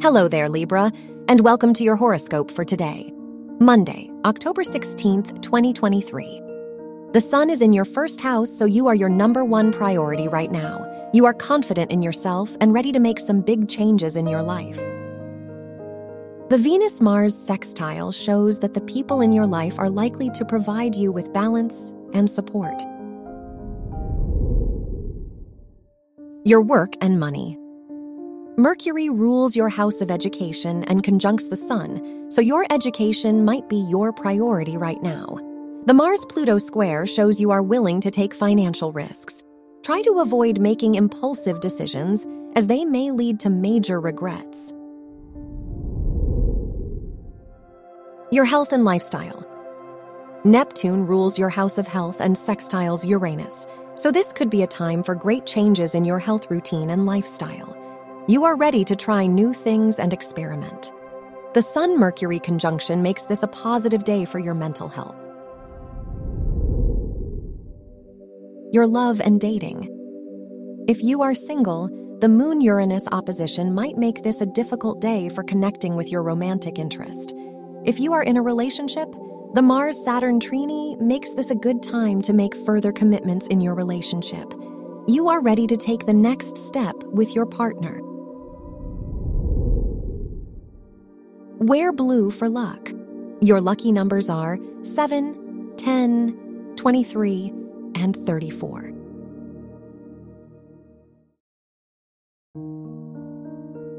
Hello there, Libra, and welcome to your horoscope for today, Monday, October 16th, 2023. The sun is in your first house, so you are your number one priority right now. You are confident in yourself and ready to make some big changes in your life. The Venus Mars sextile shows that the people in your life are likely to provide you with balance and support. Your work and money. Mercury rules your house of education and conjuncts the sun, so your education might be your priority right now. The Mars Pluto square shows you are willing to take financial risks. Try to avoid making impulsive decisions, as they may lead to major regrets. Your health and lifestyle. Neptune rules your house of health and sextiles Uranus, so this could be a time for great changes in your health routine and lifestyle. You are ready to try new things and experiment. The Sun Mercury conjunction makes this a positive day for your mental health. Your love and dating. If you are single, the Moon Uranus opposition might make this a difficult day for connecting with your romantic interest. If you are in a relationship, the Mars Saturn trine makes this a good time to make further commitments in your relationship. You are ready to take the next step with your partner. Wear blue for luck. Your lucky numbers are 7, 10, 23, and 34.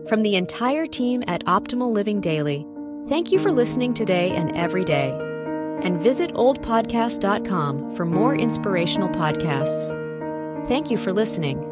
From the entire team at Optimal Living Daily, thank you for listening today and every day. And visit oldpodcast.com for more inspirational podcasts. Thank you for listening.